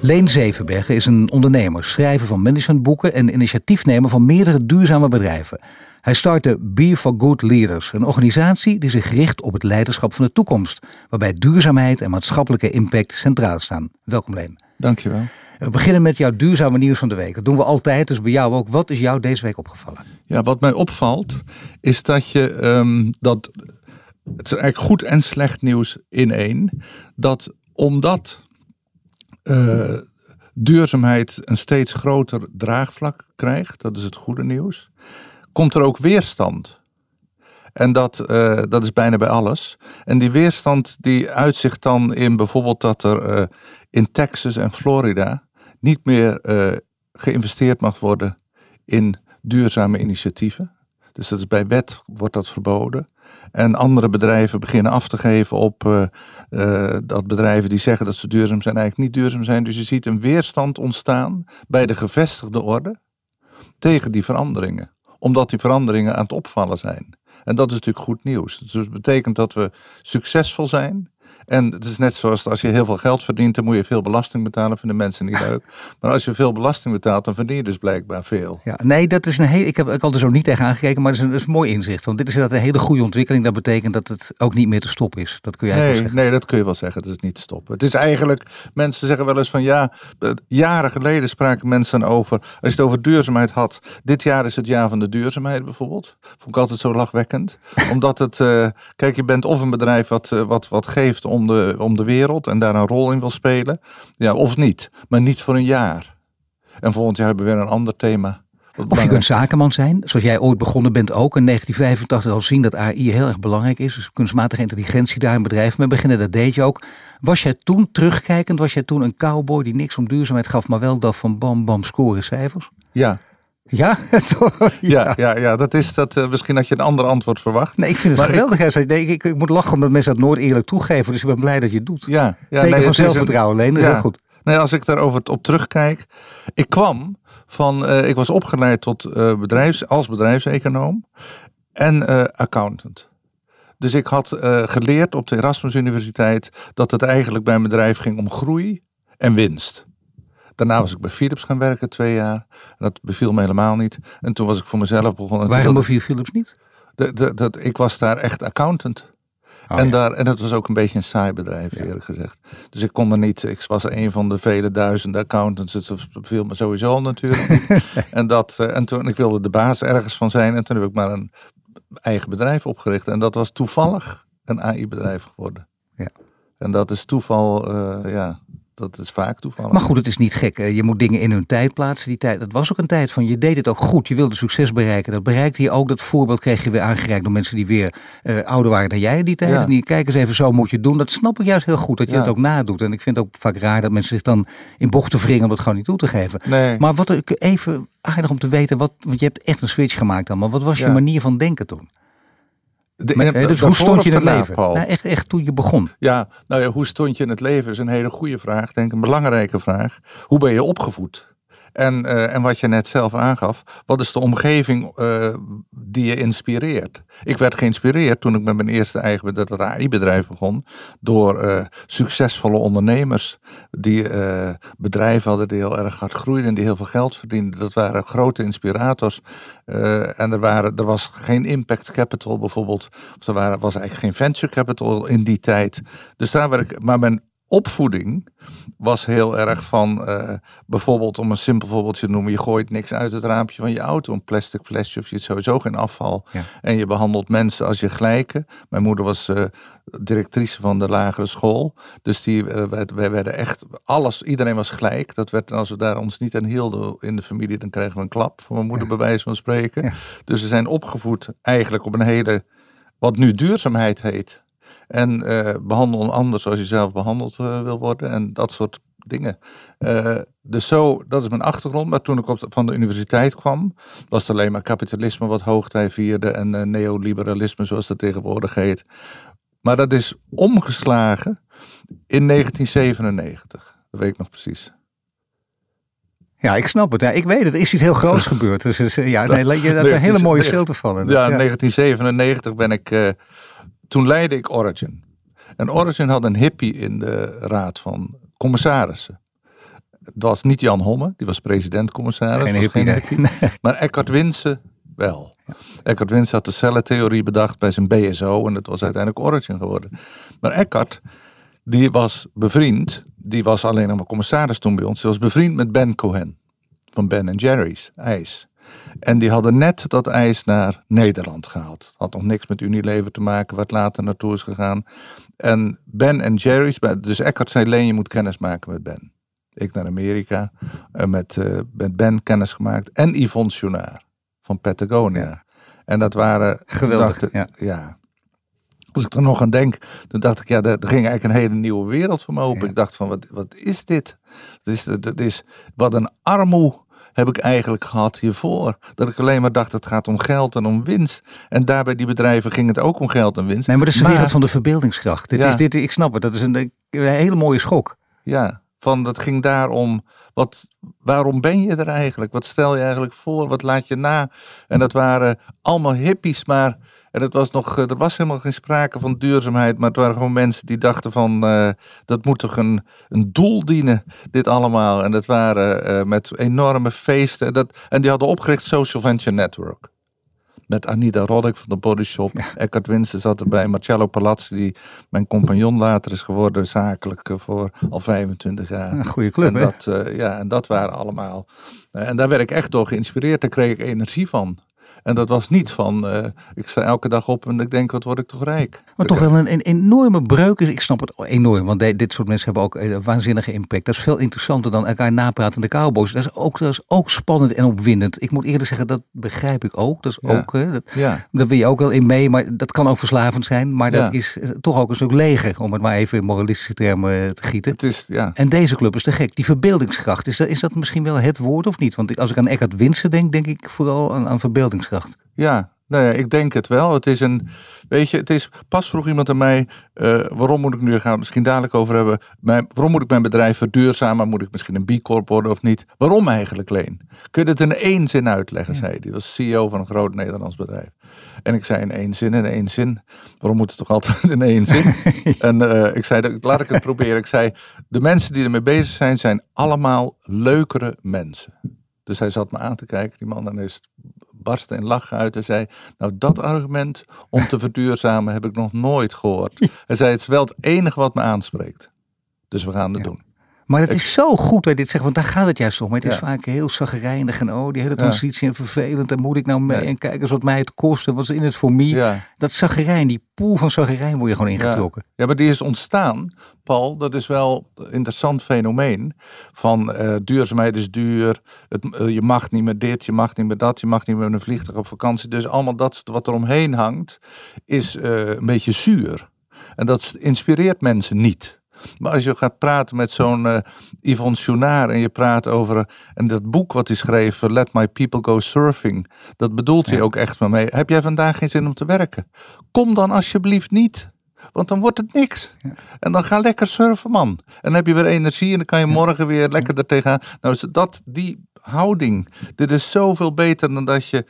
Leen Zevenbergen is een ondernemer, schrijver van managementboeken en initiatiefnemer van meerdere duurzame bedrijven. Hij startte Be for Good Leaders, een organisatie die zich richt op het leiderschap van de toekomst, waarbij duurzaamheid en maatschappelijke impact centraal staan. Welkom Leen. Dankjewel. We beginnen met jouw duurzame nieuws van de week. Dat doen we altijd, dus bij jou ook. Wat is jou deze week opgevallen? Ja, wat mij opvalt is dat je um, dat het is eigenlijk goed en slecht nieuws in één. Dat omdat uh, duurzaamheid een steeds groter draagvlak krijgt, dat is het goede nieuws, komt er ook weerstand. En dat, uh, dat is bijna bij alles. En die weerstand die uitzicht dan in bijvoorbeeld dat er uh, in Texas en Florida niet meer geïnvesteerd mag worden in duurzame initiatieven. Dus dat is bij wet wordt dat verboden. En andere bedrijven beginnen af te geven op uh, uh, dat bedrijven die zeggen dat ze duurzaam zijn, eigenlijk niet duurzaam zijn. Dus je ziet een weerstand ontstaan bij de gevestigde orde tegen die veranderingen. Omdat die veranderingen aan het opvallen zijn. En dat is natuurlijk goed nieuws. Dus dat betekent dat we succesvol zijn. En het is net zoals als je heel veel geld verdient, dan moet je veel belasting betalen. Vinden mensen niet leuk. Maar als je veel belasting betaalt, dan verdien je dus blijkbaar veel. Ja, nee, dat is een heel. Ik heb ik al er zo niet tegen aangekeken, maar dat is, een, dat is een mooi inzicht. Want dit is inderdaad een hele goede ontwikkeling. Dat betekent dat het ook niet meer te stoppen is. Dat kun je nee, zeggen. Nee, dat kun je wel zeggen. Het is niet te stoppen. Het is eigenlijk, mensen zeggen wel eens van ja, jaren geleden spraken mensen over, als je het over duurzaamheid had. Dit jaar is het jaar van de duurzaamheid bijvoorbeeld. Vond ik altijd zo lachwekkend. Omdat het, uh, kijk, je bent of een bedrijf wat, uh, wat, wat geeft om de, om de wereld en daar een rol in wil spelen. Ja, of niet. Maar niet voor een jaar. En volgend jaar hebben we weer een ander thema. Of je kunt zakenman zijn, zoals jij ooit begonnen bent ook. In 1985 al zien dat AI heel erg belangrijk is. Dus kunstmatige intelligentie daar een bedrijf mee beginnen. Dat deed je ook. Was jij toen terugkijkend, was jij toen een cowboy die niks om duurzaamheid gaf, maar wel dat van bam bam scoren cijfers? Ja, ja? ja? ja, ja, ja, dat is dat. Uh, misschien had je een ander antwoord verwacht. Nee, ik vind het maar geweldig. Ik, nee, ik, ik, moet lachen omdat mensen dat nooit eerlijk toegeven. Dus ik ben blij dat je het doet. Ja, ja Teken nee, van zelfvertrouwen alleen. Ja. Heel goed. Nee, als ik daarover op terugkijk. Ik kwam van. Uh, ik was opgeleid tot uh, bedrijfs, als bedrijfseconoom en accountant. Dus ik had geleerd op de Erasmus Universiteit dat het eigenlijk bij een bedrijf ging om groei en winst. Daarna was ik bij Philips gaan werken twee jaar. Dat beviel me helemaal niet. En toen was ik voor mezelf begonnen. Waarom beviel Philips niet? Ik was daar echt accountant. Oh, en, ja. daar, en dat was ook een beetje een saai bedrijf, ja. eerlijk gezegd. Dus ik kon er niet, ik was een van de vele duizenden accountants. Het viel me sowieso natuurlijk en, dat, en toen, ik wilde de baas ergens van zijn. En toen heb ik maar een eigen bedrijf opgericht. En dat was toevallig een AI-bedrijf geworden. Ja. En dat is toeval, uh, ja, dat is vaak toevallig. Maar goed, het is niet gek. Je moet dingen in hun tijd plaatsen. Die tijd, dat was ook een tijd van je deed het ook goed. Je wilde succes bereiken. Dat bereikte je ook. Dat voorbeeld kreeg je weer aangereikt door mensen die weer uh, ouder waren dan jij in die tijd. Ja. En die kijken eens even, zo moet je het doen. Dat snap ik juist heel goed, dat je ja. het ook nadoet. En ik vind het ook vaak raar dat mensen zich dan in bochten wringen om het gewoon niet toe te geven. Nee. Maar wat ik even aardig om te weten, wat, want je hebt echt een switch gemaakt dan. Maar wat was je manier van denken toen? De, maar, dus hoe stond je in het leven? Nou, echt, echt toen je begon. Ja, nou ja, hoe stond je in het leven is een hele goede vraag. Denk een belangrijke vraag. Hoe ben je opgevoed? En, uh, en wat je net zelf aangaf, wat is de omgeving uh, die je inspireert? Ik werd geïnspireerd toen ik met mijn eerste eigen dat AI-bedrijf begon, door uh, succesvolle ondernemers die bedrijven hadden die heel erg hard groeiden en die heel veel geld verdienden. Dat waren grote inspirators. en er, waren, er was geen impact capital bijvoorbeeld, of er waren, was eigenlijk geen venture capital in die tijd. Dus daar werd ik, maar mijn opvoeding was heel erg van, uh, bijvoorbeeld om een simpel voorbeeldje te noemen, je gooit niks uit het raampje van je auto, een plastic flesje of je het sowieso geen afval. Ja. En je behandelt mensen als je gelijken. Mijn moeder was uh, directrice van de lagere school, dus die, uh, wij, wij, werden echt, alles, iedereen was gelijk. Dat werd, als we daar ons niet aan hielden in de familie, dan kregen we een klap van mijn moeder ja. bij wijze van spreken. Ja. Dus we zijn opgevoed eigenlijk op een hele, wat nu duurzaamheid heet. En uh, behandel een ander zoals je zelf behandeld uh, wil worden. En dat soort dingen. Uh, dus zo, dat is mijn achtergrond. Maar toen ik op van de universiteit kwam, was het alleen maar kapitalisme wat hoogtij vierde en neoliberalisme zoals dat tegenwoordig heet. Maar dat is omgeslagen in 1997. Dat weet ik nog precies. Ja, ik snap het. Ja, ik weet het. Er is iets heel groots gebeurd. Dus, ja, nee, je dat een hele mooie stilte vallen. Ja, in 1997 ben ik. Toen leidde ik Origin. En Origin had een hippie in de raad van commissarissen. Het was niet Jan Homme, die was president-commissaris. Geen hippie, geen hippie. Maar Eckhart Winsen wel. Ja. Eckhart Winsen had de cellentheorie bedacht bij zijn BSO en dat was uiteindelijk Origin geworden. Maar Eckhart, die was bevriend, die was alleen nog maar commissaris toen bij ons, die was bevriend met Ben Cohen van Ben Jerry's IJs. En die hadden net dat ijs naar Nederland gehaald. Had nog niks met Unilever te maken, wat later naartoe is gegaan. En Ben en Jerry's, dus Eckhart zei Leen, je moet kennis maken met Ben. Ik naar Amerika, uh, met, uh, met Ben kennis gemaakt. En Yvonne Chouinard van Patagonia. En dat waren... Geweldig, ja. ja. Als ik er nog aan denk, toen dacht ik, ja, er ging eigenlijk een hele nieuwe wereld voor me open. Ik dacht van, wat, wat is dit? Dat is, is, wat een armoe heb ik eigenlijk gehad hiervoor. Dat ik alleen maar dacht, het gaat om geld en om winst. En daar bij die bedrijven ging het ook om geld en winst. Nee, maar dat is de wereld van de verbeeldingskracht. Dit is, dit, ik snap het, dat is een, een hele mooie schok. Ja, van dat ging daarom, wat, waarom ben je er eigenlijk? Wat stel je eigenlijk voor? Wat laat je na? En dat waren allemaal hippies, maar en het was nog, eh, er was helemaal geen sprake van duurzaamheid, maar het waren gewoon mensen die dachten van, uh, dat moet toch een, een doel dienen, dit allemaal. En dat waren uh, met enorme feesten. Dat, en die hadden opgericht Social Venture Network. Met Anita Roddick van de Body Shop. Ja. Eckhart Winsen zat erbij. Marcello Palazzi, die mijn compagnon later is geworden, zakelijk voor al 25 jaar. Een goede club, en dat, uh, ja, en dat waren allemaal. en daar werd ik echt door geïnspireerd. Daar kreeg ik energie van. En dat was niet van, uh, ik sta elke dag op en ik denk, wat word ik toch rijk. Maar toch wel een, een enorme breuk. Ik snap het enorm, want dit soort mensen hebben ook een eh, waanzinnige impact. Dat is veel interessanter dan elkaar napratende cowboys. Dat is ook, dat is ook spannend en opwindend. Ik moet eerlijk zeggen, dat begrijp ik ook. Dat is ook, hè, dat, ja. daar wil je ook wel in mee, maar dat kan ook verslavend zijn. Maar dat is eh, toch ook een stuk leger, om het maar even in moralistische termen te gieten. Het is, ja. En deze club is te gek. Die verbeeldingskracht, is dat, is dat misschien wel het woord of niet? Want als ik aan Eckhart Winsen denk, denk ik vooral aan, aan verbeeldingskracht. Ja, nou ja, ik denk het wel. Het is een, weet je, het is, pas vroeg iemand aan mij, uh, waarom moet ik nu, gaan misschien dadelijk over hebben, mijn, waarom moet ik mijn bedrijf verduurzamen, moet ik misschien een B Corp worden of niet? Waarom eigenlijk, Leen? Kun je het in één zin uitleggen, zei hij. Die was CEO van een groot Nederlands bedrijf. En ik zei in één zin, in één zin. Waarom moet het toch altijd in één zin? en uh, ik zei, laat ik het proberen. Ik zei, de mensen die ermee bezig zijn, zijn allemaal leukere mensen. Dus hij zat me aan te kijken, die man, en is barstte in lachen uit en zei: Nou, dat argument om te verduurzamen heb ik nog nooit gehoord. Hij zei: Het is wel het enige wat me aanspreekt. Dus we gaan het doen. Maar het is zo goed dat je dit zegt, want daar gaat het juist om. Het is vaak heel zagrijnig en oh, die hele transitie en vervelend. En moet ik nou mee en kijk eens wat mij het kost en wat is in het voor mij. Dat zagrijn, die poel van zagrijn word je gewoon ingetrokken. Ja. maar die is ontstaan, Paul. Dat is wel een interessant fenomeen. Van uh, duurzaamheid is duur. Het, uh, je mag niet meer dit, je mag niet meer dat. Je mag niet meer een vliegtuig op vakantie. Dus allemaal dat wat er omheen hangt, is uh, een beetje zuur. En dat inspireert mensen niet. Maar als je gaat praten met zo'n uh, Yvonne Chouinard en je praat over, en dat boek wat hij schreef, eh, Let My People Go Surfing, dat bedoelt hij ook echt maar mee. Heb jij vandaag geen zin om te werken? Kom dan alsjeblieft niet. Want dan wordt het niks. Ja. En dan ga lekker surfen, man. En dan heb je weer energie en dan kan je morgen weer lekker er tegenaan. Nou, dat, die houding, dit is zoveel beter dan dat je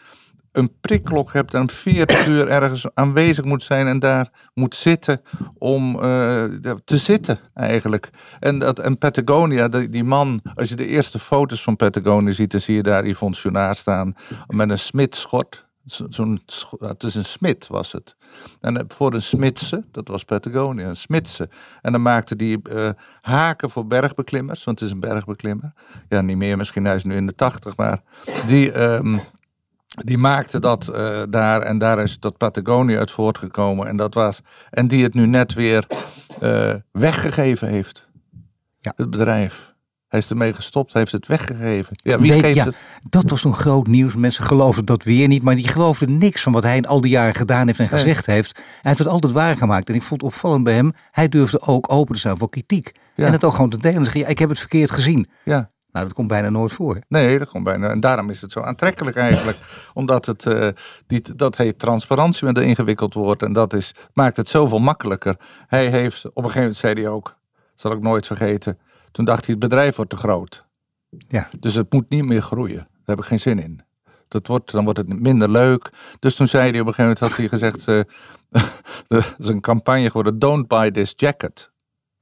een prikklok hebt en 40 uur ergens aanwezig moet zijn en daar moet zitten om uh, te zitten eigenlijk. En, dat, en Patagonia, die, die, man, als je de eerste foto's van Patagonia ziet, dan zie je daar Yvonne Chouinard staan met een smidschort. Zo'n, het is een smid was het. En voor een smidse, dat was Patagonia, een smidse. En dan maakte die uh, haken voor bergbeklimmers, want het is een bergbeklimmer. Ja, niet meer, misschien hij is nu in de tachtig, maar die... Um, die maakte dat uh, daar en daar is dat Patagonia uit voortgekomen. En, dat was, en die het nu net weer uh, weggegeven heeft. Ja. Het bedrijf. Hij is ermee gestopt, hij heeft het weggegeven. Ja, wie geeft ja, het? Dat was zo'n groot nieuws. Mensen geloven dat weer niet, maar die geloofden niks van wat hij in al die jaren gedaan heeft en gezegd heeft. Hij heeft het altijd waargemaakt. En ik vond het opvallend bij hem, hij durfde ook open te staan voor kritiek. En het ook gewoon te delen. En zeggen, ja, ik heb het verkeerd gezien. Ja. Nou, dat komt bijna nooit voor. Nee, dat komt bijna. En daarom is het zo aantrekkelijk eigenlijk. omdat het, uh, die, dat heet transparantie met een ingewikkeld woord. En dat is, maakt het zoveel makkelijker. Hij heeft, op een gegeven moment zei hij ook, zal ik nooit vergeten. Toen dacht hij, het bedrijf wordt te groot. Ja. Dus het moet niet meer groeien. Daar heb ik geen zin in. Dat wordt, dan wordt het minder leuk. Dus toen zei hij op een gegeven moment, had hij gezegd, uh, dat is een campagne geworden, don't buy this jacket.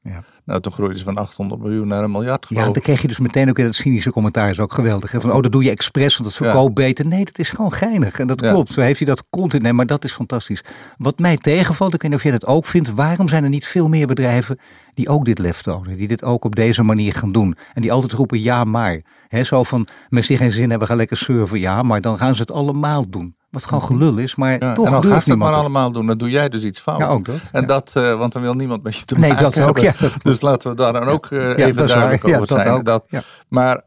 Ja. Nou, toen groeide ze van 800 miljoen naar een miljard. Ja, dan kreeg je dus meteen ook in het cynische commentaar, is ook geweldig. Hè? Van, oh, dat doe je expres, want het verkoopt beter. Nee, dat is gewoon geinig. En dat klopt. Zo heeft hij dat continu. Nee, maar dat is fantastisch. Wat mij tegenvalt, ik weet niet of jij dat ook vindt. Waarom zijn er niet veel meer bedrijven die ook dit lef tonen? Die dit ook op deze manier gaan doen? En die altijd roepen ja, maar. He, zo van, met zich geen zin hebben, gaan lekker surfen. Ja, maar dan gaan ze het allemaal doen. Wat gewoon gelul is, maar ja, toch en dan gaat het maar allemaal doen. Dan doe jij dus iets fout. Ja, ook dat. En dat, uh, want dan wil niemand met je te nee, maken dat ook, ja, dat Dus laten we daar dan ook uh, even duidelijk waar. over zijn. Dat dat, maar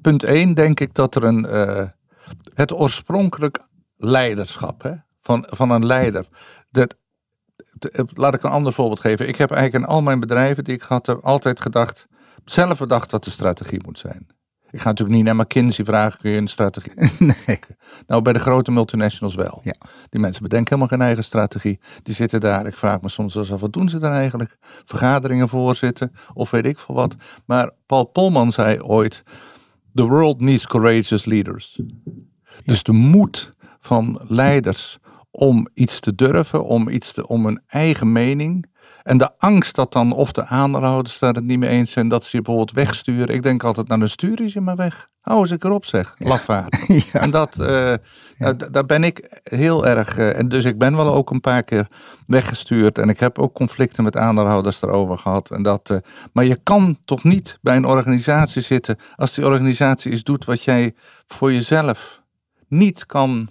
punt 1 denk ik dat er een, uh, het oorspronkelijk leiderschap hè, van, van een leider. Dat, laat ik een ander voorbeeld geven. Ik heb eigenlijk in al mijn bedrijven die ik gehad heb altijd gedacht, zelf bedacht wat de strategie moet zijn. Ik ga natuurlijk niet naar McKinsey vragen, kun je een strategie? Nee. Nou, bij de grote multinationals wel. Ja. Die mensen bedenken helemaal geen eigen strategie. Die zitten daar, ik vraag me soms wel af, wat doen ze dan eigenlijk? Vergaderingen voorzitten of weet ik veel wat. Maar Paul Polman zei ooit, the world needs courageous leaders. Dus de moed van leiders om iets te durven, om, iets te, om een eigen mening en de angst dat dan of de aandeelhouders daar het niet mee eens zijn, dat ze je bijvoorbeeld wegsturen. Ik denk altijd, nou dan stuur je ze maar weg. Hou eens ik erop zeg, ja. lafaard. Ja. En dat, uh, ja. daar ben ik heel erg, uh, en dus ik ben wel ook een paar keer weggestuurd. En ik heb ook conflicten met aandeelhouders erover gehad. En dat, uh, maar je kan toch niet bij een organisatie zitten als die organisatie iets doet wat jij voor jezelf niet kan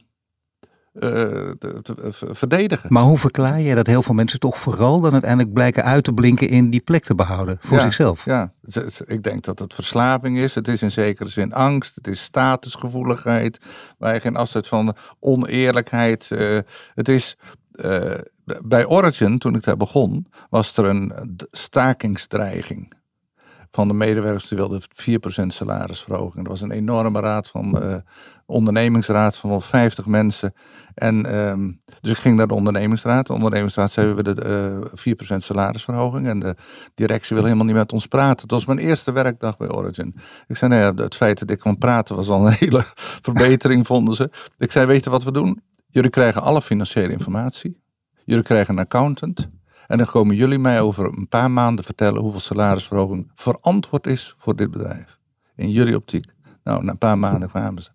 te, te, verdedigen. Maar hoe verklaar je dat heel veel mensen toch vooral dan uiteindelijk blijken uit te blinken in die plek te behouden voor ja, zichzelf? Ja, ik denk dat het verslaving is. Het is in zekere zin angst. Het is statusgevoeligheid. Waar je geen afzet van oneerlijkheid. Uh, het is. Uh, bij Origin, toen ik daar begon, was er een stakingsdreiging van de medewerkers die wilden 4% salarisverhoging. Er was een enorme raad van uh, ondernemingsraad van wel 50 mensen. En um, dus ik ging naar de ondernemingsraad. De ondernemingsraad zei we de uh, 4% salarisverhoging. En de directie wil helemaal niet met ons praten. Het was mijn eerste werkdag bij Origin. Ik zei, nou ja, het feit dat ik kon praten was al een hele verbetering, vonden ze. Ik zei, weet je wat we doen? Jullie krijgen alle financiële informatie. Jullie krijgen een accountant. En dan komen jullie mij over een paar maanden vertellen hoeveel salarisverhoging verantwoord is voor dit bedrijf. In jullie optiek. Nou, na een paar maanden kwamen ze.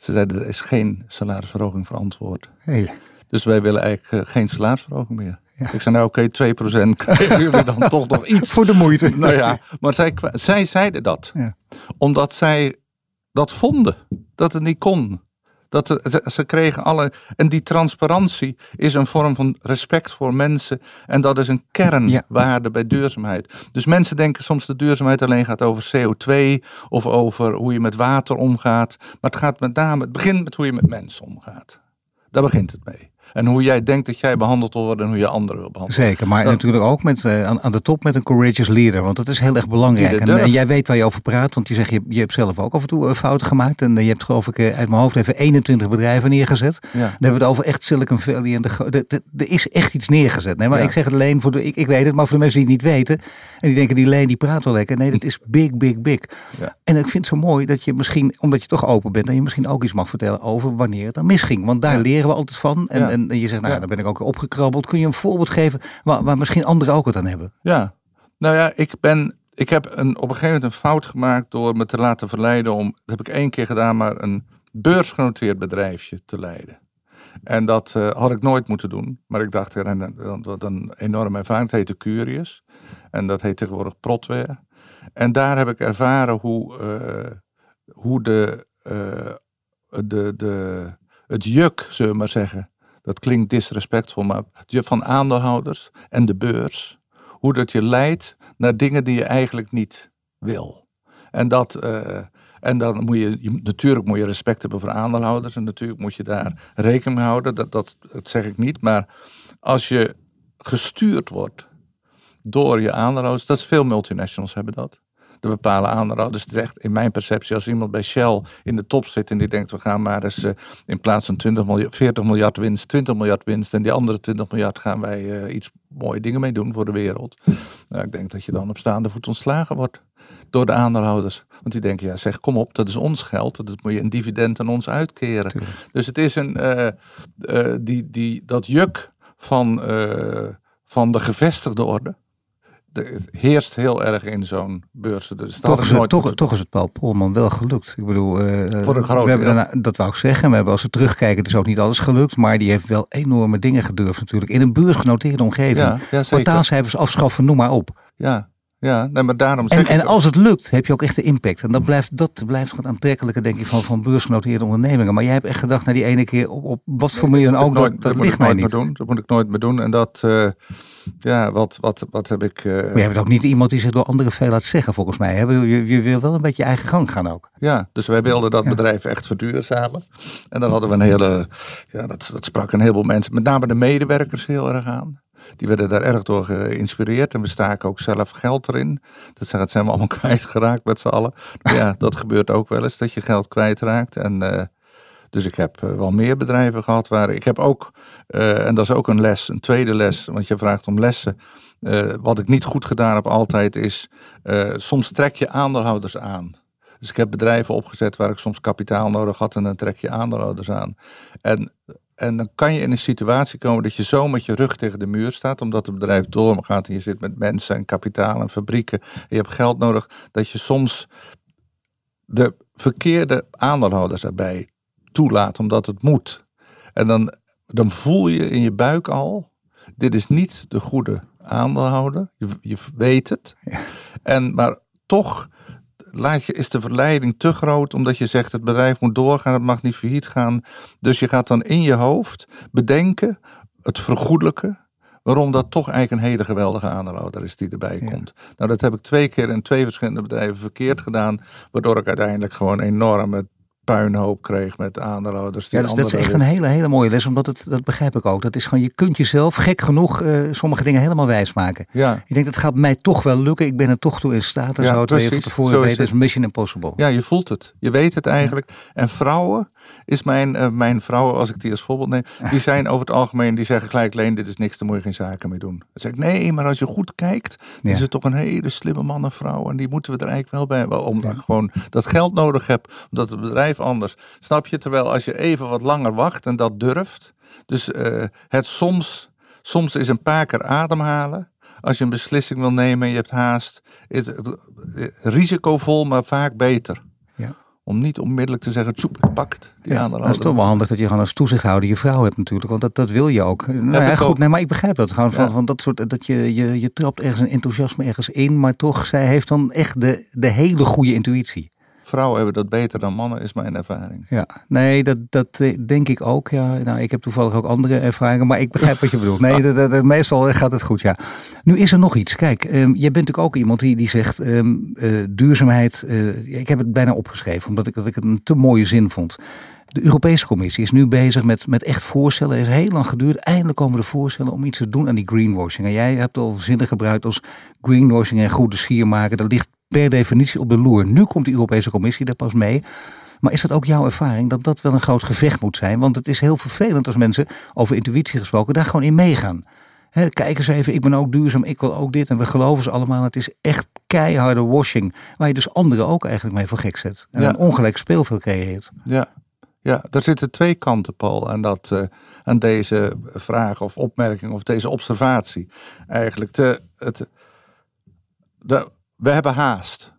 Ze zeiden er is geen salarisverhoging verantwoord. Hey. Dus wij willen eigenlijk uh, geen salarisverhoging meer. Ja. Ik zei nou oké, okay, 2% krijgen jullie dan toch nog iets. Voor de moeite. Nou ja, maar zij, zij zeiden dat. Ja. Omdat zij dat vonden. Dat het niet kon. Dat de, ze kregen alle. En die transparantie is een vorm van respect voor mensen. En dat is een kernwaarde ja. bij duurzaamheid. Dus mensen denken soms dat duurzaamheid alleen gaat over CO2 of over hoe je met water omgaat. Maar het gaat met name, het begint met hoe je met mensen omgaat. Daar begint het mee. En hoe jij denkt dat jij behandeld wil worden en hoe je anderen wil behandelen. Zeker, maar dat, natuurlijk ook met, uh, aan, aan, de top met een courageous leader. Want dat is heel erg belangrijk. En, en, jij weet waar je over praat, want je zegt, je, je hebt zelf ook af en toe fouten gemaakt. En uh, je hebt geloof ik uit mijn hoofd even 21 bedrijven neergezet. Ja. Dan hebben we het over echt Silicon Valley. En de, er is echt iets neergezet. Nee, maar ja. ik zeg het alleen, voor de, ik, ik weet het, maar voor de mensen die het niet weten. En die denken, die Leen die praat wel lekker. Nee, dat is big, big, big. Ja. En ik vind het zo mooi dat je misschien, omdat je toch open bent, dat je misschien ook iets mag vertellen over wanneer het dan misging. Want daar leren we altijd van. En, en, en je zegt, nou, dan ben ik ook opgekrabbeld. Kun je een voorbeeld geven waar, waar misschien anderen ook het aan hebben? Ja, nou ja, ik ben. Ik heb een, op een gegeven moment een fout gemaakt door me te laten verleiden om, dat heb ik één keer gedaan, maar een beursgenoteerd bedrijfje te leiden. En dat uh, had ik nooit moeten doen. Maar ik dacht, wat een enorme ervaring. Het heette Curious. En dat heet tegenwoordig Protware. En daar heb ik ervaren hoe, uh, hoe de, uh, de, de, het juk, zullen we maar zeggen, dat klinkt disrespectvol, maar je van aandeelhouders en de beurs, hoe dat je leidt naar dingen die je eigenlijk niet wil. En, dat, uh, en dan moet je, je, natuurlijk moet je respect hebben voor aandeelhouders en natuurlijk moet je daar rekening mee houden, dat, dat, dat zeg ik niet, maar als je gestuurd wordt door je aandeelhouders. Dat is veel multinationals hebben dat. De bepalen aandeelhouders. Het is echt in mijn perceptie als iemand bij Shell in de top zit en die denkt we gaan maar eens uh, in plaats van 20 miljard, 40 miljard winst, 20 miljard winst en die andere 20 miljard gaan wij uh, iets mooie dingen mee doen voor de wereld. Nou, ik denk dat je dan op staande voet ontslagen wordt door de aandeelhouders. Want die denken, ja zeg kom op, dat is ons geld. Dat moet je een dividend aan ons uitkeren. Dus het is een, uh, uh, die, die, dat juk van, uh, van de gevestigde orde. De, heerst heel erg in zo'n beurzen. Dus toch, is het, toch, toch is het Paul Polman wel gelukt. Ik bedoel, Voor een groot, we hebben daarna, dat wou ik zeggen. We hebben als we terugkijken, het is ook niet alles gelukt. Maar die heeft wel enorme dingen gedurfd natuurlijk. In een beursgenoteerde omgeving. Ja, ja, Kwartaalcijfers afschaffen, noem maar op. Ja, ja, nee, maar daarom en, en als het lukt, heb je ook echt de impact. En dat blijft, dat blijft het aantrekkelijke, denk ik, van, van beursgenoteerde ondernemingen. Maar jij hebt echt gedacht naar die ene keer, op, op wat voor manier dan ook, dat, dat, dat ligt mij niet. Doen. Dat moet ik nooit meer doen. En dat, uh, ja, wat, wat, wat heb ik... Uh... Maar je hebt ook niet iemand die zich door anderen veel laat zeggen, volgens mij. Je, je, je wil wel een beetje je eigen gang gaan ook. Ja, dus wij wilden dat ja. bedrijf echt verduurzamen. En dan hadden we een hele, ja, dat, dat sprak een heleboel mensen, met name de medewerkers heel erg aan. Die werden daar erg door geïnspireerd en we staken ook zelf geld erin. Dat zijn, dat zijn we allemaal kwijtgeraakt met z'n allen. Ja, dat gebeurt ook wel eens, dat je geld kwijtraakt. En, uh, dus ik heb uh, wel meer bedrijven gehad waar ik heb ook, uh, en dat is ook een les, een tweede les, want je vraagt om lessen. wat ik niet goed gedaan heb altijd is, soms trek je aandeelhouders aan. Dus ik heb bedrijven opgezet waar ik soms kapitaal nodig had en dan trek je aandeelhouders aan. En en dan kan je in een situatie komen dat je zo met je rug tegen de muur staat, omdat het bedrijf doorgaat en je zit met mensen en kapitaal en fabrieken. En je hebt geld nodig, dat je soms de verkeerde aandeelhouders erbij toelaat, omdat het moet. En dan, dan voel je in je buik al, dit is niet de goede aandeelhouder. Je, je weet het. Ja. En, maar toch laat je, is de verleiding te groot omdat je zegt het bedrijf moet doorgaan, het mag niet failliet gaan. Dus je gaat dan in je hoofd bedenken, het vergoedelijke, waarom dat toch eigenlijk een hele geweldige aandeelhouder is die erbij komt. Nou, dat heb ik twee keer in twee verschillende bedrijven verkeerd gedaan, waardoor ik uiteindelijk gewoon enorme puinhoop kreeg met aandeelhouders. Die ja, dus dat is echt een hele, hele mooie les, omdat het, dat begrijp ik ook. Dat is gewoon, je kunt jezelf gek genoeg uh, sommige dingen helemaal wijs maken. Ja. Je denkt, het gaat mij toch wel lukken, ik ben er toch toe in staat. En ja, zo het precies, van tevoren weten, is mission impossible. Ja, je voelt het. Je weet het eigenlijk. En vrouwen, is mijn, uh, mijn vrouw, als ik die als voorbeeld neem, die zijn over het algemeen, die zeggen gelijk, Leen, dit is niks, daar moet je geen zaken mee doen. Dan zeg ik, nee, maar als je goed kijkt, ja. is het toch een hele slimme man en vrouw en die moeten we er eigenlijk wel bij hebben, omdat ja. gewoon dat geld nodig heb, omdat het bedrijf anders. Snap je? Terwijl als je even wat langer wacht en dat durft, dus uh, het soms, soms is een paar keer ademhalen, als je een beslissing wil nemen en je hebt haast, is het risicovol, maar vaak beter om niet onmiddellijk te zeggen, soep, pakt die ja, Dat is toch wel handig dat je gewoon als toezichthouder je vrouw hebt natuurlijk, want dat, dat wil je ook. Nou ja, goed, nee, maar ik begrijp dat gewoon van, ja. van dat soort, dat je, je, je trapt ergens een enthousiasme ergens in, maar toch, zij heeft dan echt de, de hele goede intuïtie vrouwen hebben dat beter dan mannen, is mijn ervaring. Ja, nee, dat, dat denk ik ook. Ja. Nou, ik heb toevallig ook andere ervaringen, maar ik begrijp wat je bedoelt. Nee, dat, dat, meestal gaat het goed, ja. Nu is er nog iets. Kijk, um, jij bent natuurlijk ook iemand die, die zegt um, uh, duurzaamheid. Uh, ik heb het bijna opgeschreven, omdat ik, dat ik het een te mooie zin vond. De Europese Commissie is nu bezig met, met echt voorstellen. Het is heel lang geduurd. Eindelijk komen de voorstellen om iets te doen aan die greenwashing. En jij hebt al zinnen gebruikt als greenwashing en goede sier maken. Dat ligt per definitie op de loer. Nu komt de Europese Commissie daar pas mee. Maar is dat ook jouw ervaring dat dat wel een groot gevecht moet zijn? Want het is heel vervelend als mensen over intuïtie gesproken daar gewoon in meegaan. He, kijk eens even, ik ben ook duurzaam, ik wil ook dit. En we geloven ze allemaal. Het is echt keiharde washing. Waar je dus anderen ook eigenlijk mee voor gek zet. En ja. een ongelijk speelveld creëert. Ja. ja, daar zitten twee kanten, Paul, aan, dat, uh, aan deze vraag of opmerking of deze observatie. Eigenlijk, de, het, de, we hebben haast.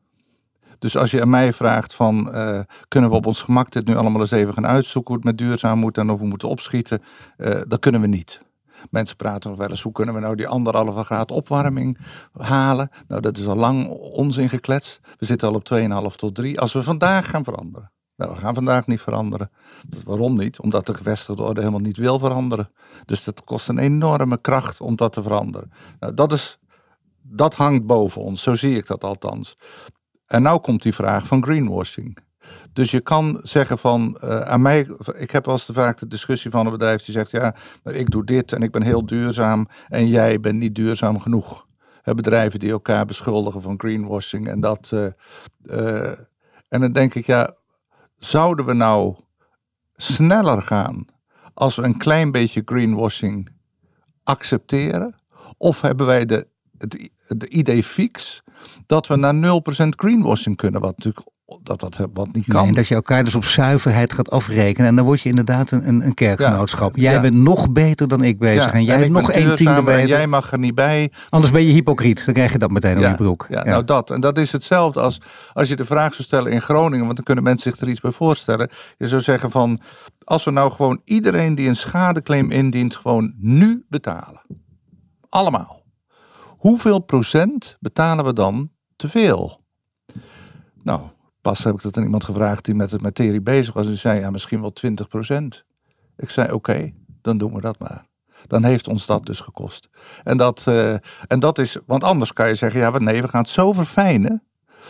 Dus als je aan mij vraagt van uh, kunnen we op ons gemak dit nu allemaal eens even gaan uitzoeken hoe het met duurzaam moet en of we moeten opschieten, uh, dat kunnen we niet. Mensen praten nog wel eens, hoe kunnen we nou die anderhalve graad opwarming halen? Nou, dat is al lang onzin gekletst. We zitten al op 2,5 tot 3. Als we vandaag gaan veranderen. Nou, we gaan vandaag niet veranderen. Waarom niet? Omdat de gevestigde orde helemaal niet wil veranderen. Dus dat kost een enorme kracht om dat te veranderen. Nou, dat is dat hangt boven ons, zo zie ik dat althans. En nou komt die vraag van greenwashing. Dus je kan zeggen van, uh, aan mij, ik heb als te vaak de discussie van een bedrijf die zegt, ja, maar ik doe dit en ik ben heel duurzaam en jij bent niet duurzaam genoeg. bedrijven die elkaar beschuldigen van greenwashing. En, dat, en dan denk ik, ja, zouden we nou sneller gaan als we een klein beetje greenwashing accepteren? Of hebben wij de, het, het idee fix dat we naar 0% greenwashing kunnen? Wat natuurlijk dat wat, wat niet kan. en dat je elkaar dus op zuiverheid gaat afrekenen. En dan word je inderdaad een, een kerkgenootschap. jij bent nog beter dan ik bezig. en jij hebt nog één tiende beter. jij mag er niet bij. Anders ben je hypocriet. Dan krijg je dat meteen op je broek. Ja, nou dat. En dat is hetzelfde als als je de vraag zou stellen in Groningen. Want dan kunnen mensen zich er iets bij voorstellen. Je zou zeggen van, als we nou gewoon iedereen die een schadeclaim indient, gewoon nu betalen. Allemaal. Hoeveel procent betalen we dan te veel? Nou, Pas heb ik dat aan iemand gevraagd die met de materie bezig was. En zei, ja, misschien wel 20 procent. Ik zei, oké, dan doen we dat maar. Dan heeft ons dat dus gekost. En dat, uh, en dat is, want anders kan je zeggen, ja, nee, we gaan het zo verfijnen.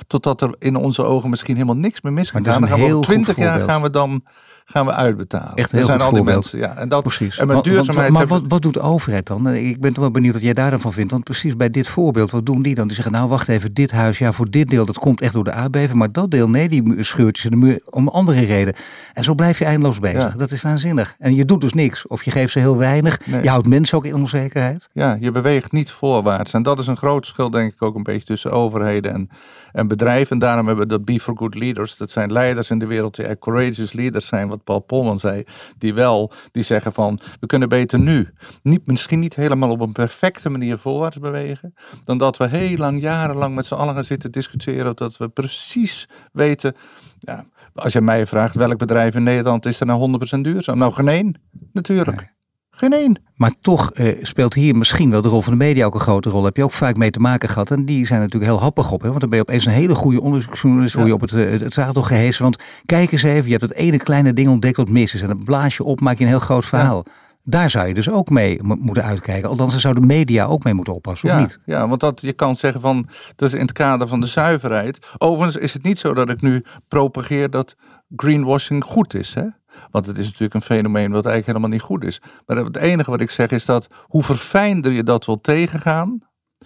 Totdat er in onze ogen misschien helemaal niks meer mis kan gaan. Dan gaan we 20 jaar gaan we dan gaan we uitbetalen. Echt heel zijn al die mensen. Ja, en dat, precies. En met duurzaamheid. Maar, wat, wat doet de overheid dan? Ik ben toch wel benieuwd wat jij daar dan van vindt. Want precies bij dit voorbeeld, wat doen die dan? Die zeggen, nou wacht even, dit huis, ja, voor dit deel, dat komt echt door de aardbeving. Maar dat deel, nee, die scheurtjes in de muur, om andere reden. En zo blijf je eindeloos bezig. Dat is waanzinnig. En je doet dus niks. Of je geeft ze heel weinig. Je houdt mensen ook in onzekerheid. Ja, je beweegt niet voorwaarts. En dat is een groot verschil, denk ik, ook een beetje tussen overheden en, en bedrijven. En daarom hebben we dat Be for Good Leaders. Dat zijn leiders in de wereld die courageous leaders zijn, wat Paul Polman zei. Die wel, die zeggen van, we kunnen beter nu. Niet, misschien niet helemaal op een perfecte manier voorwaarts bewegen. Dan dat we heel lang, jarenlang met z'n allen gaan zitten discussiëren. Dat we precies weten, ja, als je mij vraagt welk bedrijf in Nederland is er nou 100% duurzaam? Nou, geen één, natuurlijk. Geen één. Maar toch eh, speelt hier misschien wel de rol van de media ook een grote rol. Heb je ook vaak mee te maken gehad. En die zijn natuurlijk heel happig op. Hè? Want dan ben je opeens een hele goede onderzoeksjournalist. Word je op het, uh, het zadel gehezen. Want kijk eens even, je hebt het ene kleine ding ontdekt wat mis is. En dan blaas je op, maak je een heel groot verhaal. Daar zou je dus ook mee moeten uitkijken. Althans, daar zou de media ook mee moeten oppassen, ja, of niet? Ja, want dat, je kan zeggen van, dat is in het kader van de zuiverheid. Overigens is het niet zo dat ik nu propageer dat greenwashing goed is. Hè? Want het is natuurlijk een fenomeen wat eigenlijk helemaal niet goed is. Maar het enige wat ik zeg is dat hoe verfijnder je dat wil tegengaan,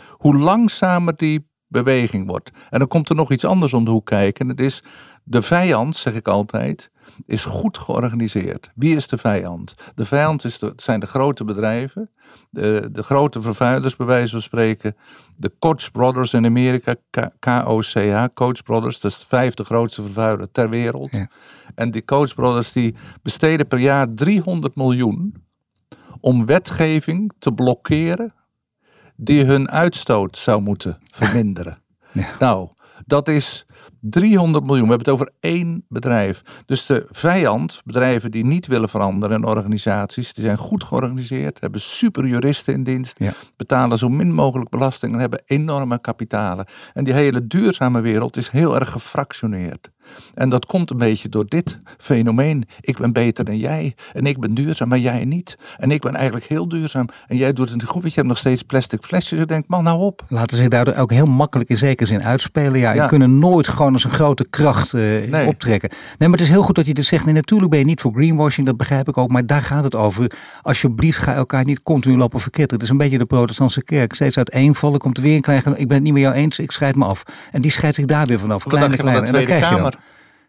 hoe langzamer die beweging wordt. En dan komt er nog iets anders om de hoek kijken. En het is de vijand, zeg ik altijd, is goed georganiseerd. Wie is de vijand? De vijand is de, zijn de grote bedrijven, de, de grote vervuilers bij wijze van spreken. De Koch Brothers in Amerika, KOCH, Koch Brothers, dat is de vijfde grootste vervuiler ter wereld. Ja. En die Koch Brothers die besteden per jaar 300 miljoen om wetgeving te blokkeren die hun uitstoot zou moeten verminderen. Ja. Nou, dat is 300 miljoen. We hebben het over één bedrijf. Dus de vijand, bedrijven die niet willen veranderen en organisaties, die zijn goed georganiseerd, hebben super juristen in dienst, betalen zo min mogelijk belasting en hebben enorme kapitalen. En die hele duurzame wereld is heel erg gefractioneerd. En dat komt een beetje door dit fenomeen. Ik ben beter dan jij. En ik ben duurzaam, maar jij niet. En ik ben eigenlijk heel duurzaam. En jij doet het niet goed. Want je hebt nog steeds plastic flesjes. Je denkt, man, nou op. Laten zich daar ook heel makkelijk in zekere zin uitspelen. Ja, je kunnen nooit gewoon als een grote kracht uh, optrekken. Nee, maar het is heel goed dat je dit zegt. Nee, natuurlijk ben je niet voor greenwashing. Dat begrijp ik ook. Maar daar gaat het over. Alsjeblieft, ga elkaar niet continu lopen verketteren. Het is een beetje de protestantse kerk. Steeds uiteenvallen. Komt er weer een klein... Ik ben het niet met jou eens. Ik scheid me af. En die scheidt zich daar weer vanaf. Kleine, kleine. En dan krijg je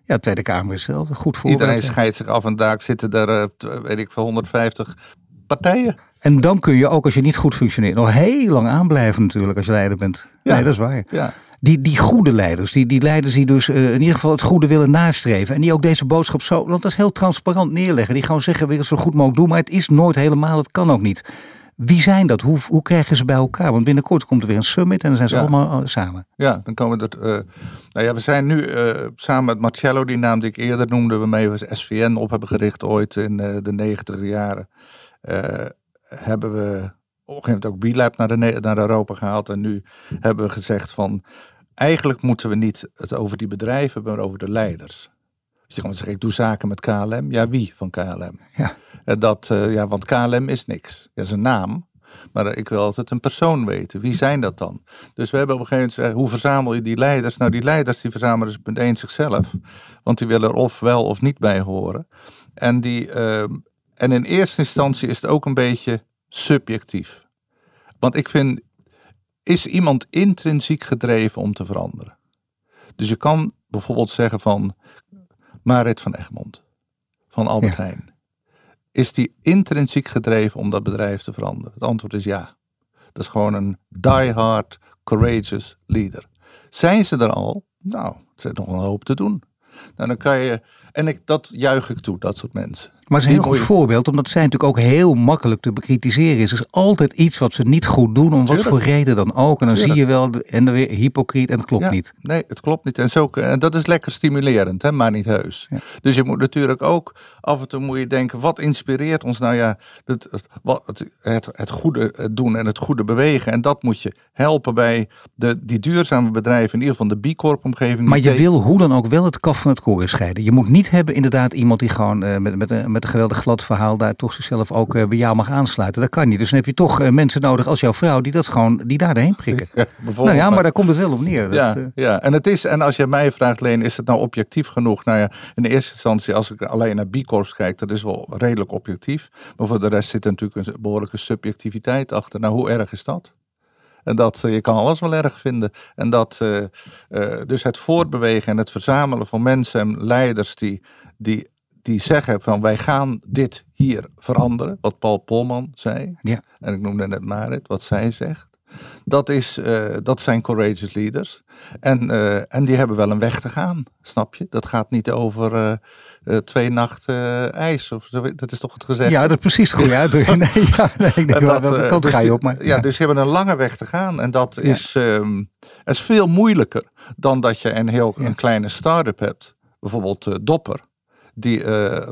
ja, Tweede Kamer is hetzelfde. Goed voor. Iedereen scheidt zich af en daar zitten er, uh, weet ik, voor 150 partijen. En dan kun je ook, als je niet goed functioneert, nog heel lang aanblijven natuurlijk als je leider bent. Ja. Nee, dat is waar. Ja. Die, die goede leiders, die, die leiders die dus uh, in ieder geval het goede willen nastreven. En die ook deze boodschap zo, want dat is heel transparant neerleggen. Die gewoon zeggen, we het zo goed mogelijk doen, maar het is nooit helemaal, het kan ook niet. Wie zijn dat? Hoe, hoe krijgen ze bij elkaar? Want binnenkort komt er weer een summit en dan zijn ze allemaal eh, samen. Ja, dan komen er. Uh, nou ja, we zijn nu uh, samen met Marcello, die naam die ik eerder noemde, waarmee we SVN op hebben gericht ooit in uh, de negentiger jaren. hebben we op een gegeven moment ook B-Lab naar, de, naar Europa gehaald. En nu hebben we gezegd van. Eigenlijk moeten we niet het over die bedrijven, maar over de leiders. Dus je kan zeggen, ik doe zaken met KLM. Ja, wie van KLM? Ja. Dat, uh, ja, want KLM is niks. Dat is een naam. Maar ik wil altijd een persoon weten. Wie zijn dat dan? Dus we hebben op een gegeven moment gezegd, hoe verzamel je die leiders? Nou, die leiders die verzamelen ze punt één zichzelf. Want die willen er of wel of niet bij horen. En, die, uh, en in eerste instantie is het ook een beetje subjectief. Want ik vind, is iemand intrinsiek gedreven om te veranderen? Dus je kan bijvoorbeeld zeggen van Marit van Egmond, van Albert Heijn. Is die intrinsiek gedreven om dat bedrijf te veranderen? Het antwoord is ja. Dat is gewoon een die-hard, courageous leader. Zijn ze er al? Nou, er is nog een hoop te doen. Nou, dan kan je, en ik, dat juich ik toe, dat soort mensen. Maar het is een heel goed voorbeeld, omdat zij natuurlijk ook heel makkelijk te bekritiseren is. Er is altijd iets wat ze niet goed doen, om wat voor reden dan ook. En dan zie je wel, en dan weer hypocriet en het klopt niet. Nee, het klopt niet. En, zo, en dat is lekker stimulerend, hè, maar niet heus. Dus je moet natuurlijk ook, af en toe moet je denken, wat inspireert ons nou ja, het, het, het, het goede doen en het goede bewegen. En dat moet je helpen bij de, die duurzame bedrijven, in ieder geval de B Corp omgeving. Maar je wil hoe dan ook wel het kaf van het koren scheiden. Je moet niet hebben inderdaad iemand die gewoon uh, met, met, met een geweldig glad verhaal daar toch zichzelf ook uh, bij jou mag aansluiten. Dat kan niet. Dus dan heb je toch uh, mensen nodig als jouw vrouw die dat gewoon, die daarheen prikken. Ja, nou ja, maar daar komt het wel op neer. Ja, dat, ja, en het is, en als je mij vraagt, Leen, is het nou objectief genoeg? Nou ja, in de eerste instantie, als ik alleen naar B Corps kijk, dat is wel redelijk objectief. Maar voor de rest zit er natuurlijk een behoorlijke subjectiviteit achter. Nou, hoe erg is dat? En dat, je kan alles wel erg vinden. En dat, uh, uh, dus het voortbewegen en het verzamelen van mensen en leiders die, die, die zeggen van wij gaan dit hier veranderen. Wat Paul Polman zei. Ja. En ik noemde net Marit, wat zij zegt. Dat, is, uh, dat zijn courageous leaders. En, en die hebben wel een weg te gaan, snap je? Dat gaat niet over uh, twee nachten ijs. Of zo, dat is toch het gezegd? Ja, dat is precies goed uit. nee, ja, nee, ik denk wel, welke kant dus ga je op? Maar, ja, ja, dus je hebben een lange weg te gaan. En dat is, um, is veel moeilijker dan dat je een heel een kleine start-up hebt. Bijvoorbeeld Dopper die uh,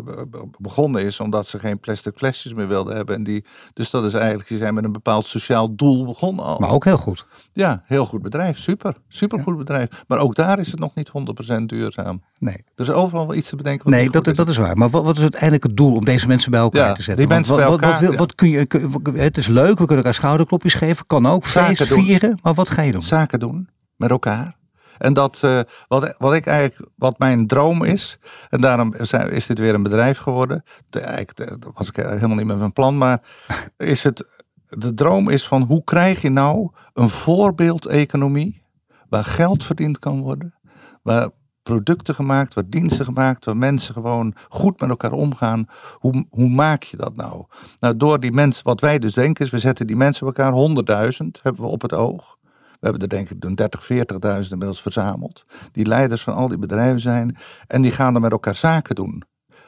begonnen is omdat ze geen plastic flesjes meer wilden hebben. En die, dus dat is eigenlijk, die zijn met een bepaald sociaal doel begonnen al. Maar ook heel goed. Ja, heel goed bedrijf. Super. Super goed bedrijf. Maar ook daar is het nog niet 100% duurzaam. Nee. Er is overal wel iets te bedenken. nee, dat is. dat is waar. Maar wat, wat, is uiteindelijk het doel om deze mensen bij elkaar te zetten? Die mensen wat, bij elkaar, wat, wat, wat, kun je, het is leuk, we kunnen elkaar schouderklopjes geven. Kan ook. Feest vieren. Maar wat ga je doen? Zaken doen. Met elkaar. En dat, uh, wat, wat ik eigenlijk, wat mijn droom is, en daarom is dit weer een bedrijf geworden. Eigenlijk dat was ik helemaal niet met mijn plan, maar is het, de droom is van hoe krijg je nou een voorbeeldeconomie waar geld verdiend kan worden, waar producten gemaakt, waar diensten gemaakt, waar mensen gewoon goed met elkaar omgaan. Hoe, hoe maak je dat nou? Nou, door die mensen, wat wij dus denken is, we zetten die mensen elkaar, 100.000 hebben we op het oog. We hebben er denk ik 30, 40.000 inmiddels verzameld. Die leiders van al die bedrijven zijn. En die gaan er met elkaar zaken doen.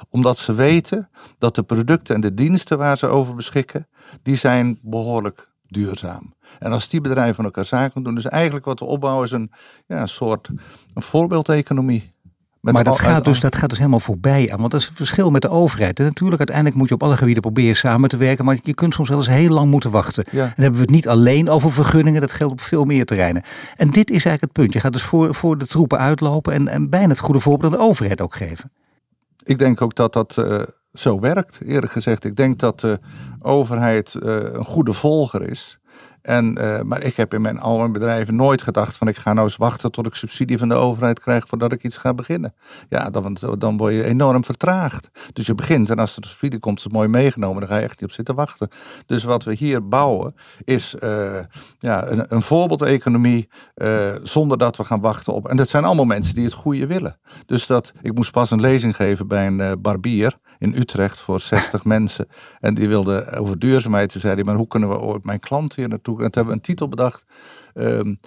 Omdat ze weten dat de producten en de diensten waar ze over beschikken, die zijn behoorlijk duurzaam. En als die bedrijven van elkaar zaken doen, dus eigenlijk wat we opbouwen is een, ja, soort een voorbeeldeconomie maar dat gaat, dus, dat gaat dus helemaal voorbij aan. Want dat is het verschil met de overheid. En natuurlijk, uiteindelijk moet je op alle gebieden proberen samen te werken. Maar je kunt soms wel eens heel lang moeten wachten. En dan hebben we het niet alleen over vergunningen. Dat geldt op veel meer terreinen. En dit is eigenlijk het punt. Je gaat dus voor, voor de troepen uitlopen. En, en bijna het goede voorbeeld aan de overheid ook geven. Ik denk ook dat dat uh, zo werkt, eerlijk gezegd. Ik denk dat de overheid uh, een goede volger is. En, uh, maar ik heb in mijn, al mijn bedrijven nooit gedacht van ik ga nou eens wachten tot ik subsidie van de overheid krijg voordat ik iets ga beginnen. Ja, dan, dan word je enorm vertraagd. Dus je begint en als er subsidie komt is het mooi meegenomen. Dan ga je echt niet op zitten wachten. Dus wat we hier bouwen is uh, ja, een, een voorbeeldeconomie zonder dat we gaan wachten op. En dat zijn allemaal mensen die het goede willen. Dus dat, ik moest pas een lezing geven bij een barbier in Utrecht voor 60 mensen. En die wilde over duurzaamheid. Ze zeiden, maar hoe kunnen we ooit mijn klanten hier naartoe? En toen hebben we een titel bedacht. Um,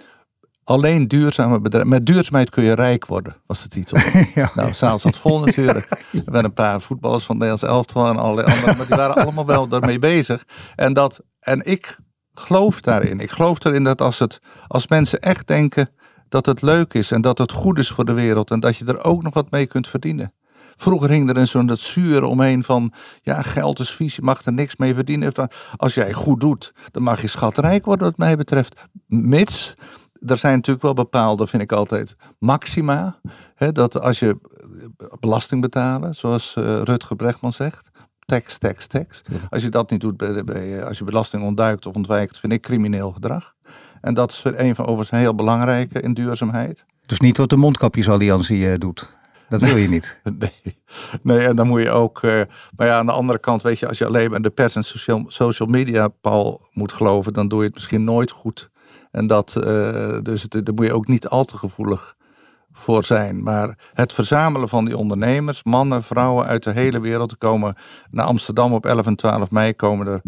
alleen duurzame bedrijven. Met duurzaamheid kun je rijk worden, was de titel. ja, nou, zaal zat vol natuurlijk. Er waren een paar voetballers van Nederlands elftal en allerlei andere. Maar die waren allemaal wel daarmee bezig. En, dat, en ik geloof daarin. Ik geloof erin dat als, het, als mensen echt denken dat het leuk is en dat het goed is voor de wereld en dat je er ook nog wat mee kunt verdienen. Vroeger hing er een zo'n dat zuur omheen van, ja, geld is vies, je mag er niks mee verdienen. Als jij goed doet, dan mag je schatrijk worden wat mij betreft. Mits, er zijn natuurlijk wel bepaalde, vind ik altijd, maxima. Hè, dat als je belasting betalen, zoals uh, Rutger Brechtman zegt, tax, tax, tax. Als je dat niet doet, bij, bij, als je belasting ontduikt of ontwijkt, vind ik crimineel gedrag. En dat is een van overigens heel belangrijke in duurzaamheid. Dus niet wat de mondkapjesalliantie doet. Dat wil je niet. Nee, nee en dan moet je ook. Uh, maar ja, aan de andere kant, weet je, als je alleen maar de pers en social, social media Paul moet geloven, dan doe je het misschien nooit goed. En dat, uh, dus daar moet je ook niet al te gevoelig voor zijn. Maar het verzamelen van die ondernemers, mannen, vrouwen uit de hele wereld, komen naar Amsterdam op 11 en 12 mei, komen er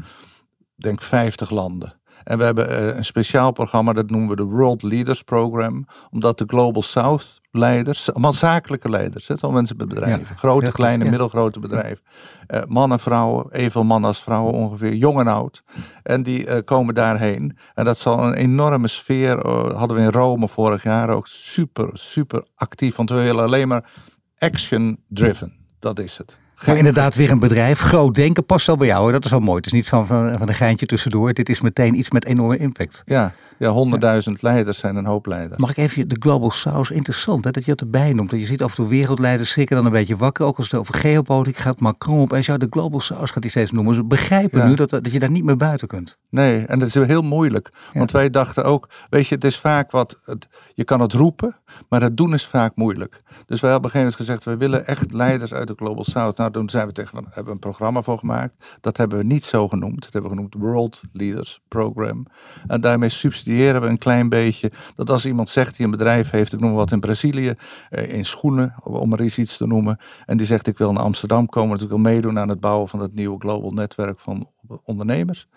denk 50 landen. En we hebben eh, een speciaal programma, dat noemen we de World Leaders Program. Omdat de Global South leiders, allemaal zakelijke leiders, hè, al mensen met bedrijven. grote, kleine, middelgrote bedrijven. Uh, mannen, vrouwen, evenveel mannen als vrouwen ongeveer, jong en oud. En die uh, komen daarheen. En dat zal een enorme sfeer, hadden we in Rome vorig jaar ook super, super actief. Want we willen alleen maar action driven. Dat is het. Maar inderdaad, weer een bedrijf. Groot denken past wel bij jou. Hoor. Dat is wel mooi. Het is niet van, van een geintje tussendoor. Dit is meteen iets met enorme impact. Ja, ja honderdduizend leiders zijn een hoop leiders. Mag ik even de Global South? Interessant hè, dat je dat erbij noemt. Je ziet af en toe wereldleiders schrikken dan een beetje wakker. Ook als het over geopolitiek gaat. Macron op en jou de Global South gaat hij steeds noemen. Ze begrijpen nu dat, dat je daar niet meer buiten kunt. Nee, en dat is heel moeilijk. Want wij dachten ook, weet je, het is vaak wat, het, je kan het roepen, maar het doen is vaak moeilijk. Dus wij hebben op een gegeven moment gezegd, wij willen echt leiders uit de Global South. Nou, toen zijn we tegen, hebben een programma voor gemaakt. Dat hebben we niet zo genoemd. Dat hebben we genoemd World Leaders Program. En daarmee subsidiëren we een klein beetje dat als iemand zegt die een bedrijf heeft, ik noem wat in Brazilië, eh, in schoenen, om er eens iets te noemen. En die zegt ik wil naar Amsterdam komen, dat ik wil meedoen aan het bouwen van het nieuwe global netwerk van ondernemers.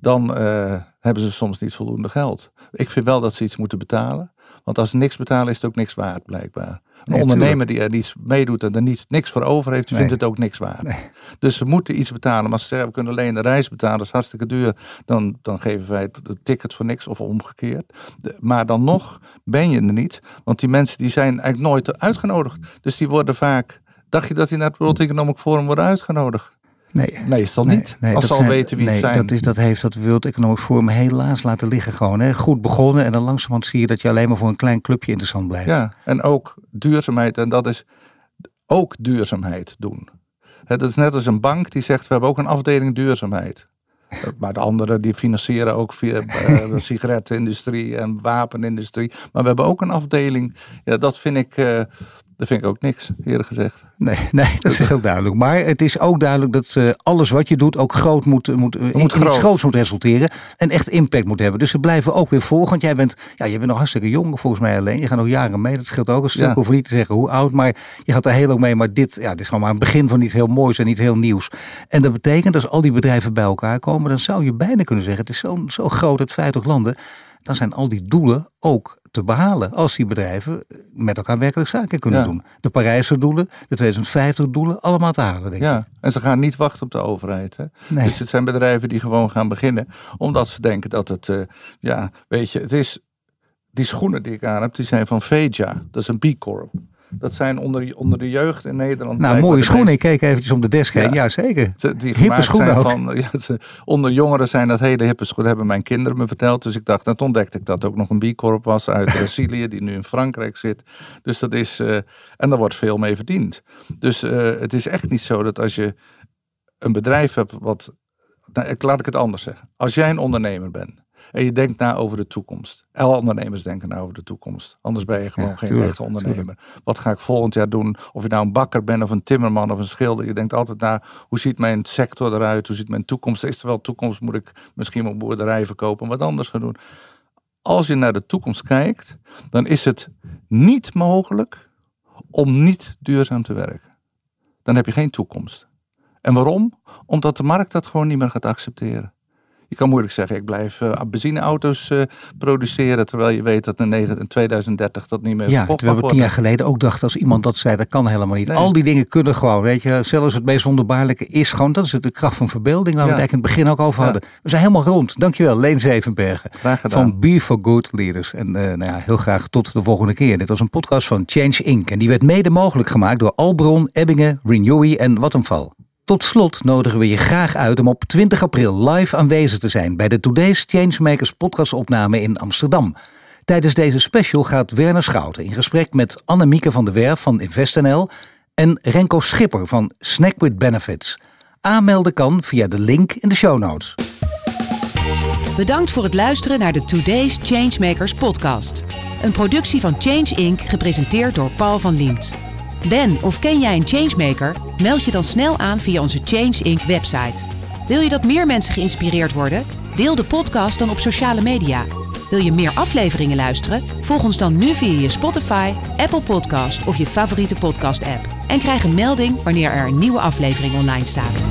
Dan uh, hebben ze soms niet voldoende geld. Ik vind wel dat ze iets moeten betalen. Want als ze niks betalen, is het ook niks waard, blijkbaar. Een ondernemer die er niets meedoet en er niets, niks voor over heeft, vindt het ook niks waard. Dus ze moeten iets betalen. Maar als ze zeggen, we kunnen alleen de reis betalen, dat is hartstikke duur. Dan, dan geven wij het, ticket voor niks of omgekeerd. maar dan nog ben je er niet. Want die mensen die zijn eigenlijk nooit uitgenodigd. Dus die worden vaak... Dacht je dat die naar het World Economic Forum worden uitgenodigd? Nee. Meestal niet. Nee, als ze al weten wie nee, het zijn. Dat, is, dat heeft dat World Economic Forum helaas laten liggen gewoon. Hè. Goed begonnen en dan langzamerhand zie je dat je alleen maar voor een klein clubje interessant blijft. Ja, en ook duurzaamheid. En dat is ook duurzaamheid doen. Het is net als een bank die zegt, we hebben ook een afdeling duurzaamheid. Maar de anderen die financieren ook via uh, de sigarettenindustrie en wapenindustrie. Maar we hebben ook een afdeling. Ja, dat vind ik, uh, dat vind ik ook niks, eerlijk gezegd. Nee, nee, dat is heel duidelijk. Maar het is ook duidelijk dat uh, alles wat je doet ook groot moet, moet, moet, moet groot. groots moet resulteren. En echt impact moet hebben. Dus ze blijven ook weer volgen. Want jij bent, ja, je bent nog hartstikke jong volgens mij alleen. Je gaat nog jaren mee. Dat scheelt ook een stuk. Ja. Hoef niet te zeggen hoe oud. Maar je gaat er heel lang mee. Maar dit, ja, dit is gewoon maar een begin van iets heel moois en iets heel nieuws. En dat betekent als al die bedrijven bij elkaar komen. Dan zou je bijna kunnen zeggen. Het is zo, zo groot uit 50 landen. Dan zijn al die doelen ook te behalen als die bedrijven met elkaar werkelijk zaken kunnen doen. De Parijse doelen, de 2050 doelen, allemaal te halen. Denk ja, en ze gaan niet wachten op de overheid. Hè? Nee. Dus het zijn bedrijven die gewoon gaan beginnen, omdat ze denken dat het, uh, ja, weet je, het is, die schoenen die ik aan heb, die zijn van Veja, dat is een B Corp. Dat zijn onder, onder de jeugd in Nederland. Nou, mooie schoenen. Ik keek eventjes om de desk heen. Ja, zeker. die hippe schoenen Van, ja, ze, onder jongeren zijn dat hele hippe schoenen. hebben mijn kinderen me verteld. Dus ik dacht, dan ontdekte ik dat ook nog een B-corp was uit Brazilië. die nu in Frankrijk zit. Dus dat is... Uh, en daar wordt veel mee verdiend. Dus uh, het is echt niet zo dat als je een bedrijf hebt wat... Nou, laat ik het anders zeggen. Als jij een ondernemer bent en je denkt na over de toekomst. Alle ondernemers denken na over de toekomst. Anders ben je gewoon geen echte ondernemer. Wat ga ik volgend jaar doen? Of je nou een bakker bent of een timmerman of een schilder. Je denkt altijd na, hoe ziet mijn sector eruit? Hoe ziet mijn toekomst? Is er wel toekomst? Moet ik misschien een boerderij verkopen? Wat anders gaan doen? Als je naar de toekomst kijkt, dan is het niet mogelijk om niet duurzaam te werken. Dan heb je geen toekomst. En waarom? Omdat de markt dat gewoon niet meer gaat accepteren. Je kan moeilijk zeggen, ik blijf uh, benzineauto's uh, produceren, terwijl je weet dat in 2030 dat niet meer ja, terwijl we tien jaar geleden ook dachten, als iemand dat zei, dat kan helemaal niet. Al die dingen kunnen gewoon, weet je. Zelfs het meest wonderbaarlijke is gewoon, dat is de kracht van verbeelding, waar we het eigenlijk in het begin ook over hadden. We zijn helemaal rond. Dankjewel, Leen Zevenbergen. Van Be for Good Leaders. En uh, nou ja, heel graag tot de volgende keer. Dit was een podcast van Change Inc. En die werd mede mogelijk gemaakt door Albron, Ebbingen, Renewy en Wattenval. Tot slot nodigen we je graag uit om op 20 april live aanwezig te zijn bij de Today's Changemakers podcastopname in Amsterdam. Tijdens deze special gaat Werner Schouten in gesprek met Annemieke van der Werf van InvestNL en Renko Schipper van Snack with Benefits. Aanmelden kan via de link in de show notes. Bedankt voor het luisteren naar de Today's Changemakers podcast. Een productie van Change Inc. gepresenteerd door Paul van Liemt. Ben of ken jij een changemaker? Meld je dan snel aan via onze Change Inc. website. Wil je dat meer mensen geïnspireerd worden? Deel de podcast dan op sociale media. Wil je meer afleveringen luisteren? Volg ons dan nu via je Spotify, Apple Podcast of je favoriete podcast-app. En krijg een melding wanneer er een nieuwe aflevering online staat.